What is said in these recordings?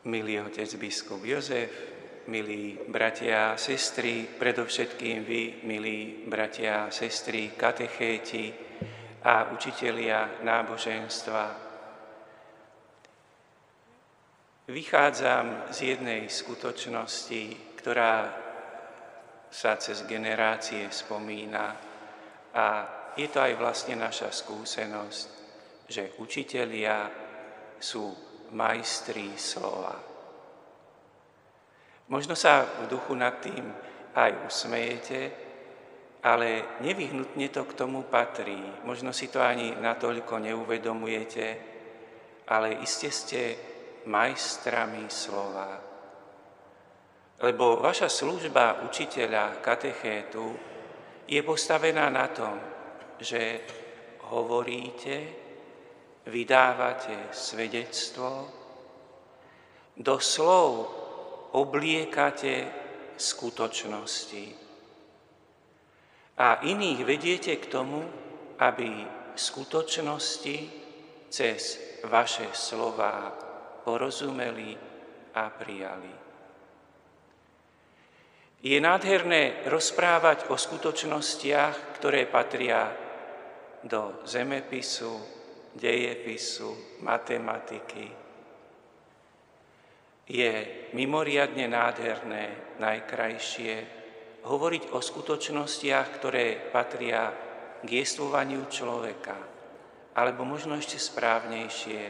Milý otec biskup Jozef, milí bratia a sestry, predovšetkým vy, milí bratia a sestry, katechéti a učitelia náboženstva. Vychádzam z jednej skutočnosti, ktorá sa cez generácie spomína a je to aj vlastne naša skúsenosť, že učitelia sú majstri slova. Možno sa v duchu nad tým aj usmejete, ale nevyhnutne to k tomu patrí. Možno si to ani natoľko neuvedomujete, ale iste ste majstrami slova. Lebo vaša služba učiteľa katechétu je postavená na tom, že hovoríte, vydávate svedectvo, do slov obliekate skutočnosti. A iných vediete k tomu, aby skutočnosti cez vaše slova porozumeli a prijali. Je nádherné rozprávať o skutočnostiach, ktoré patria do zemepisu, dejepisu, matematiky. Je mimoriadne nádherné, najkrajšie hovoriť o skutočnostiach, ktoré patria k jestvovaniu človeka, alebo možno ešte správnejšie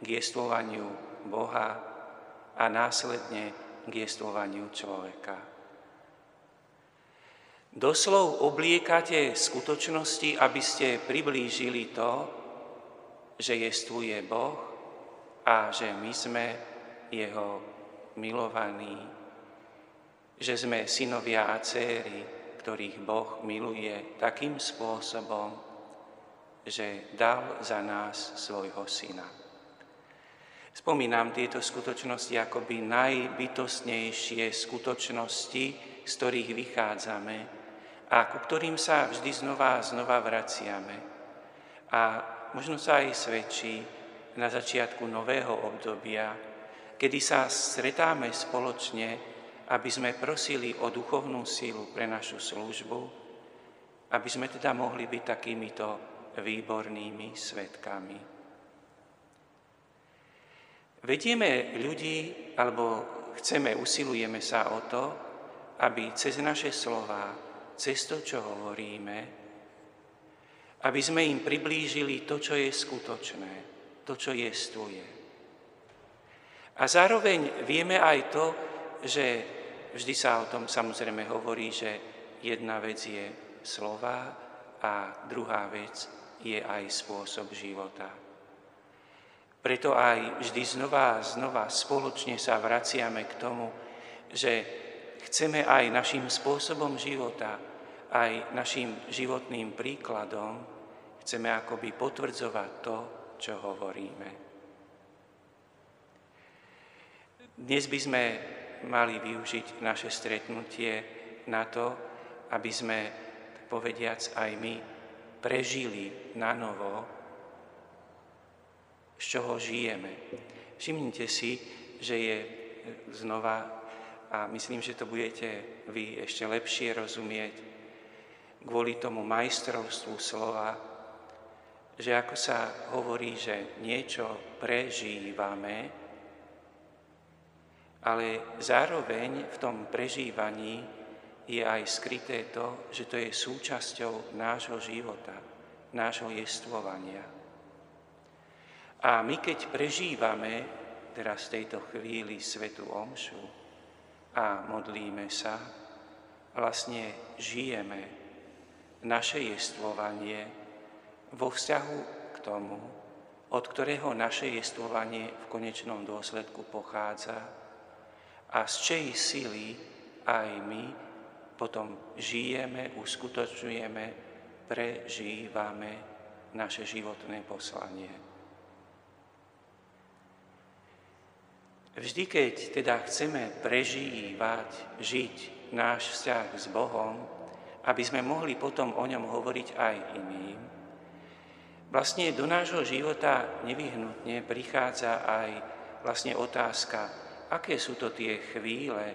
k jestvovaniu Boha a následne k jestvovaniu človeka. Doslov obliekate skutočnosti, aby ste priblížili to, že jestvuje Boh a že my sme Jeho milovaní, že sme synovia a céry, ktorých Boh miluje takým spôsobom, že dal za nás svojho syna. Spomínam tieto skutočnosti akoby najbytostnejšie skutočnosti, z ktorých vychádzame a ku ktorým sa vždy znova a znova vraciame. A možno sa aj svedčí na začiatku nového obdobia, kedy sa stretáme spoločne, aby sme prosili o duchovnú sílu pre našu službu, aby sme teda mohli byť takýmito výbornými svetkami. Vedieme ľudí, alebo chceme, usilujeme sa o to, aby cez naše slova, cez to, čo hovoríme, aby sme im priblížili to, čo je skutočné, to, čo jestvuje. A zároveň vieme aj to, že vždy sa o tom samozrejme hovorí, že jedna vec je slova a druhá vec je aj spôsob života. Preto aj vždy znova a znova spoločne sa vraciame k tomu, že chceme aj našim spôsobom života, aj našim životným príkladom Chceme akoby potvrdzovať to, čo hovoríme. Dnes by sme mali využiť naše stretnutie na to, aby sme, povediac, aj my prežili na novo, z čoho žijeme. Všimnite si, že je znova, a myslím, že to budete vy ešte lepšie rozumieť, kvôli tomu majstrovstvu slova, že ako sa hovorí, že niečo prežívame, ale zároveň v tom prežívaní je aj skryté to, že to je súčasťou nášho života, nášho jestvovania. A my keď prežívame teraz v tejto chvíli Svetu Omšu a modlíme sa, vlastne žijeme naše jestvovanie, vo vzťahu k tomu, od ktorého naše jestvovanie v konečnom dôsledku pochádza a z čej sily aj my potom žijeme, uskutočujeme, prežívame naše životné poslanie. Vždy, keď teda chceme prežívať, žiť náš vzťah s Bohom, aby sme mohli potom o ňom hovoriť aj iným, Vlastne do nášho života nevyhnutne prichádza aj vlastne otázka, aké sú to tie chvíle,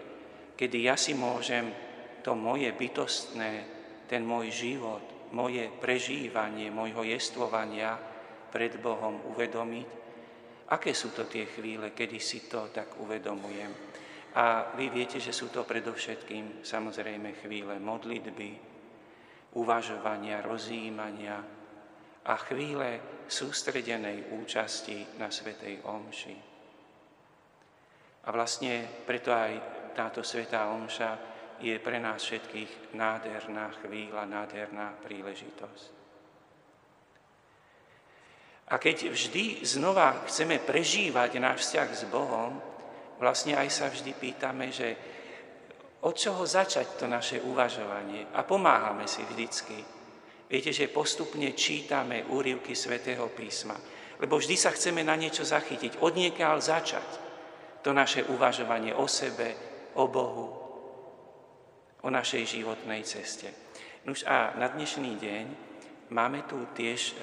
kedy ja si môžem to moje bytostné, ten môj život, moje prežívanie, môjho jestvovania pred Bohom uvedomiť. Aké sú to tie chvíle, kedy si to tak uvedomujem? A vy viete, že sú to predovšetkým samozrejme chvíle modlitby, uvažovania, rozjímania a chvíle sústredenej účasti na Svetej Omši. A vlastne preto aj táto Svetá Omša je pre nás všetkých nádherná chvíľa, nádherná príležitosť. A keď vždy znova chceme prežívať náš vzťah s Bohom, vlastne aj sa vždy pýtame, že od čoho začať to naše uvažovanie a pomáhame si vždycky. Viete, že postupne čítame úrivky svätého písma, lebo vždy sa chceme na niečo zachytiť, od niekiaľ začať to naše uvažovanie o sebe, o Bohu, o našej životnej ceste. Nuž a na dnešný deň máme tu tiež e,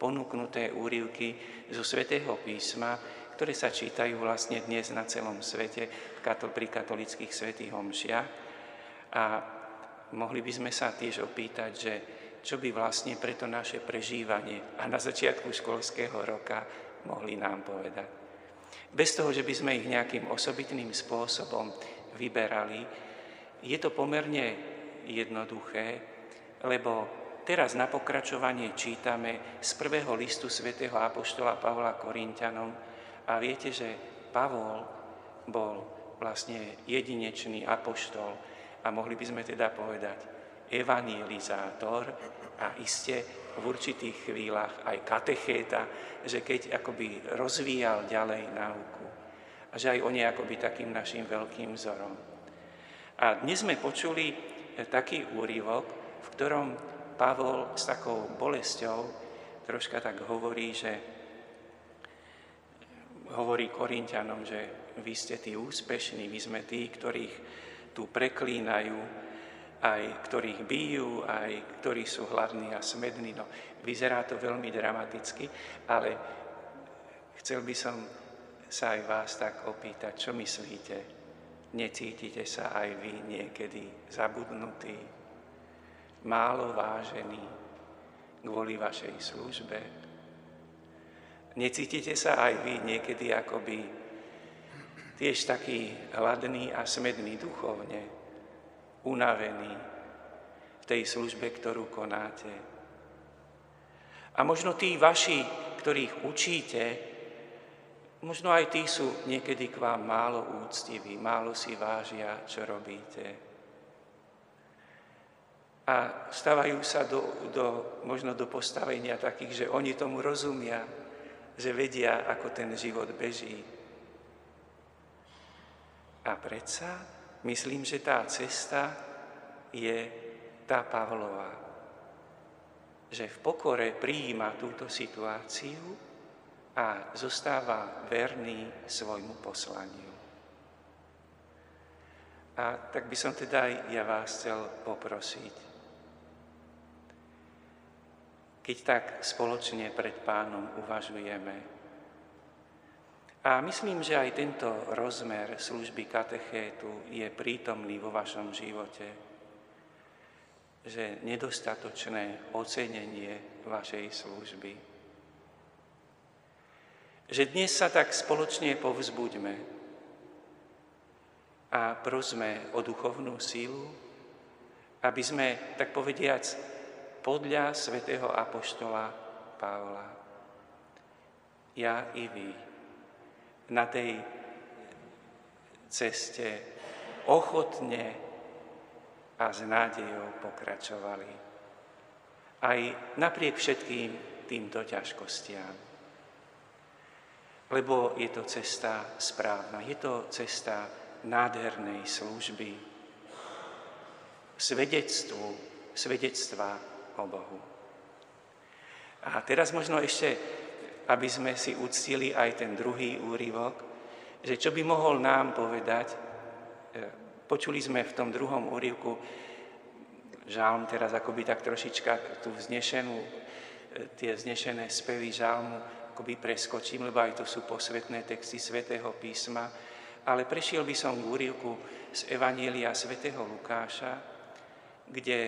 ponúknuté úrivky zo svätého písma, ktoré sa čítajú vlastne dnes na celom svete pri katolických svetých homšiach. A mohli by sme sa tiež opýtať, že čo by vlastne pre to naše prežívanie a na začiatku školského roka mohli nám povedať. Bez toho, že by sme ich nejakým osobitným spôsobom vyberali, je to pomerne jednoduché, lebo teraz na pokračovanie čítame z prvého listu svätého Apoštola Pavla Korintianom, a viete, že Pavol bol vlastne jedinečný apoštol a mohli by sme teda povedať evangelizátor a iste v určitých chvíľach aj katechéta, že keď akoby rozvíjal ďalej náuku a že aj on je akoby takým našim veľkým vzorom. A dnes sme počuli taký úryvok, v ktorom Pavol s takou bolesťou troška tak hovorí, že hovorí Korintianom, že vy ste tí úspešní, my sme tí, ktorých tu preklínajú, aj ktorých bijú, aj ktorí sú hladní a smední. No, vyzerá to veľmi dramaticky, ale chcel by som sa aj vás tak opýtať, čo myslíte? Necítite sa aj vy niekedy zabudnutí, málo vážení kvôli vašej službe, Necítite sa aj vy niekedy akoby tiež taký hladný a smedný duchovne, unavený v tej službe, ktorú konáte. A možno tí vaši, ktorých učíte, možno aj tí sú niekedy k vám málo úctiví, málo si vážia, čo robíte. A stavajú sa do, do, možno do postavenia takých, že oni tomu rozumia, že vedia, ako ten život beží. A predsa myslím, že tá cesta je tá Pavlova. Že v pokore prijíma túto situáciu a zostáva verný svojmu poslaniu. A tak by som teda aj ja vás chcel poprosiť, keď tak spoločne pred pánom uvažujeme. A myslím, že aj tento rozmer služby katechétu je prítomný vo vašom živote, že nedostatočné ocenenie vašej služby. Že dnes sa tak spoločne povzbuďme a prosme o duchovnú sílu, aby sme, tak povediac, podľa svätého Apoštola Pavla. Ja i vy na tej ceste ochotne a s nádejou pokračovali. Aj napriek všetkým týmto ťažkostiam. Lebo je to cesta správna, je to cesta nádhernej služby, svedectvu, svedectva o Bohu. A teraz možno ešte, aby sme si uctili aj ten druhý úryvok, že čo by mohol nám povedať, e, počuli sme v tom druhom úryvku žálm teraz akoby tak trošička tú vznešenú, e, tie vznešené spevy žálmu, ako akoby preskočím, lebo aj to sú posvetné texty svätého písma, ale prešiel by som k úrivku z Evanielia svätého Lukáša, kde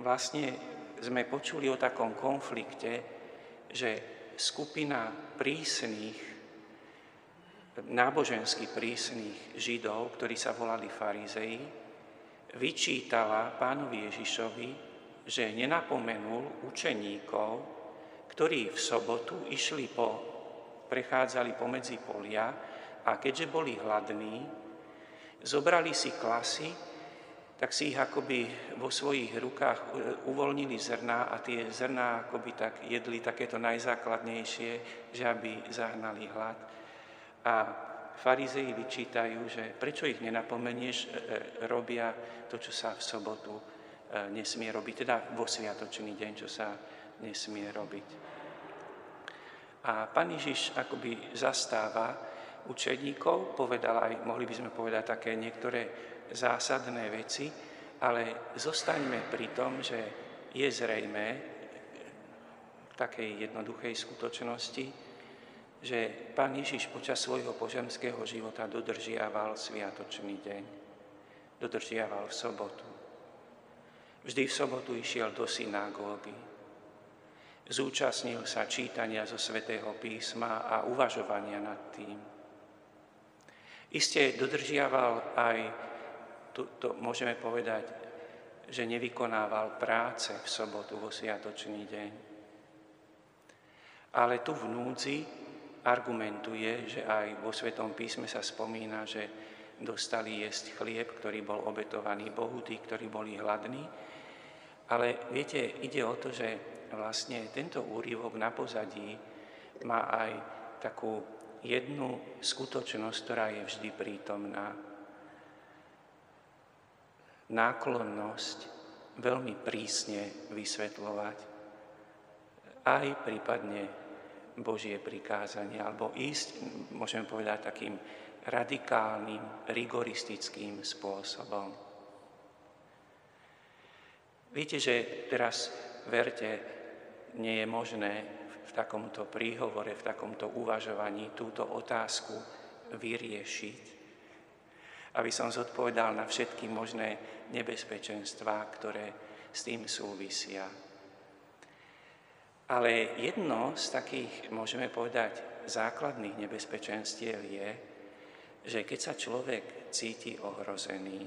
vlastne sme počuli o takom konflikte, že skupina prísnych, nábožensky prísnych židov, ktorí sa volali farizei, vyčítala pánovi Ježišovi, že nenapomenul učeníkov, ktorí v sobotu išli po, prechádzali pomedzi polia a keďže boli hladní, zobrali si klasy, tak si ich akoby vo svojich rukách uvoľnili zrná a tie zrná akoby tak jedli takéto najzákladnejšie, že aby zahnali hlad. A farizei vyčítajú, že prečo ich nenapomenieš, e, e, robia to, čo sa v sobotu e, nesmie robiť, teda vo sviatočný deň, čo sa nesmie robiť. A pán Ježiš akoby zastáva učeníkov, povedal aj, mohli by sme povedať také niektoré zásadné veci, ale zostaňme pri tom, že je zrejme v takej jednoduchej skutočnosti, že pán Ježiš počas svojho požemského života dodržiaval sviatočný deň, dodržiaval v sobotu. Vždy v sobotu išiel do synagógy, Zúčastnil sa čítania zo svätého písma a uvažovania nad tým. Isté dodržiaval aj, to, to môžeme povedať, že nevykonával práce v sobotu vo sviatočný deň. Ale tu v núdzi argumentuje, že aj vo Svetom písme sa spomína, že dostali jesť chlieb, ktorý bol obetovaný Bohu, tí, ktorí boli hladní. Ale viete, ide o to, že vlastne tento úryvok na pozadí má aj takú jednu skutočnosť, ktorá je vždy prítomná. Náklonnosť veľmi prísne vysvetľovať aj prípadne Božie prikázanie, alebo ísť, môžeme povedať, takým radikálnym, rigoristickým spôsobom. Viete, že teraz, verte, nie je možné v takomto príhovore, v takomto uvažovaní túto otázku vyriešiť, aby som zodpovedal na všetky možné nebezpečenstvá, ktoré s tým súvisia. Ale jedno z takých, môžeme povedať, základných nebezpečenstiev je, že keď sa človek cíti ohrozený,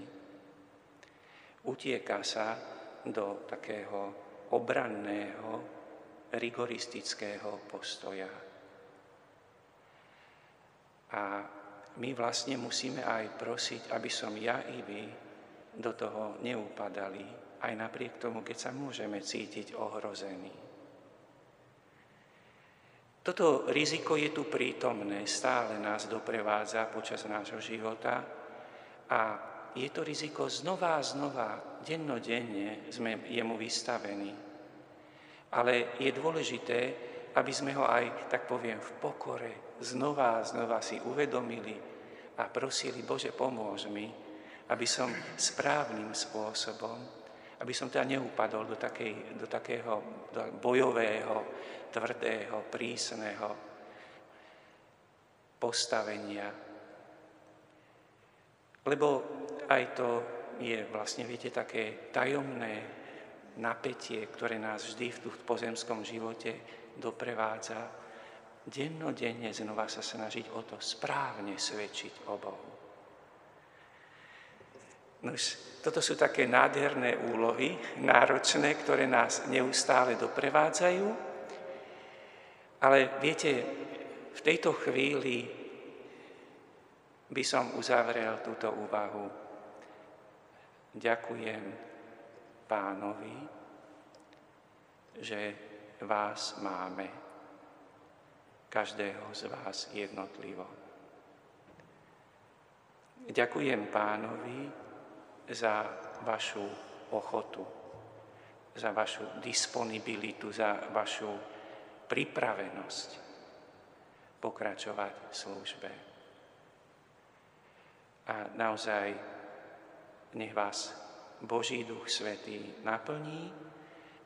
utieka sa do takého obranného rigoristického postoja. A my vlastne musíme aj prosiť, aby som ja i vy do toho neupadali, aj napriek tomu, keď sa môžeme cítiť ohrození. Toto riziko je tu prítomné, stále nás doprevádza počas nášho života a je to riziko znova a znova, dennodenne sme jemu vystavení. Ale je dôležité, aby sme ho aj, tak poviem, v pokore znova a znova si uvedomili a prosili, Bože, pomôž mi, aby som správnym spôsobom, aby som teda neupadol do, takej, do takého do bojového, tvrdého, prísneho postavenia. Lebo aj to je vlastne, viete, také tajomné napätie, ktoré nás vždy v pozemskom živote doprevádza, dennodenne znova sa snažiť o to správne svedčiť o Bohu. Nož, toto sú také nádherné úlohy, náročné, ktoré nás neustále doprevádzajú, ale viete, v tejto chvíli by som uzavrel túto úvahu. Ďakujem pánovi, že vás máme, každého z vás jednotlivo. Ďakujem pánovi za vašu ochotu, za vašu disponibilitu, za vašu pripravenosť pokračovať v službe. A naozaj nech vás Boží Duch Svetý naplní,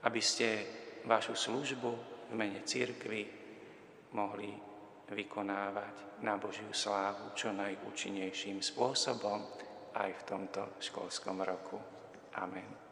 aby ste vašu službu v mene církvy mohli vykonávať na Božiu slávu čo najúčinnejším spôsobom aj v tomto školskom roku. Amen.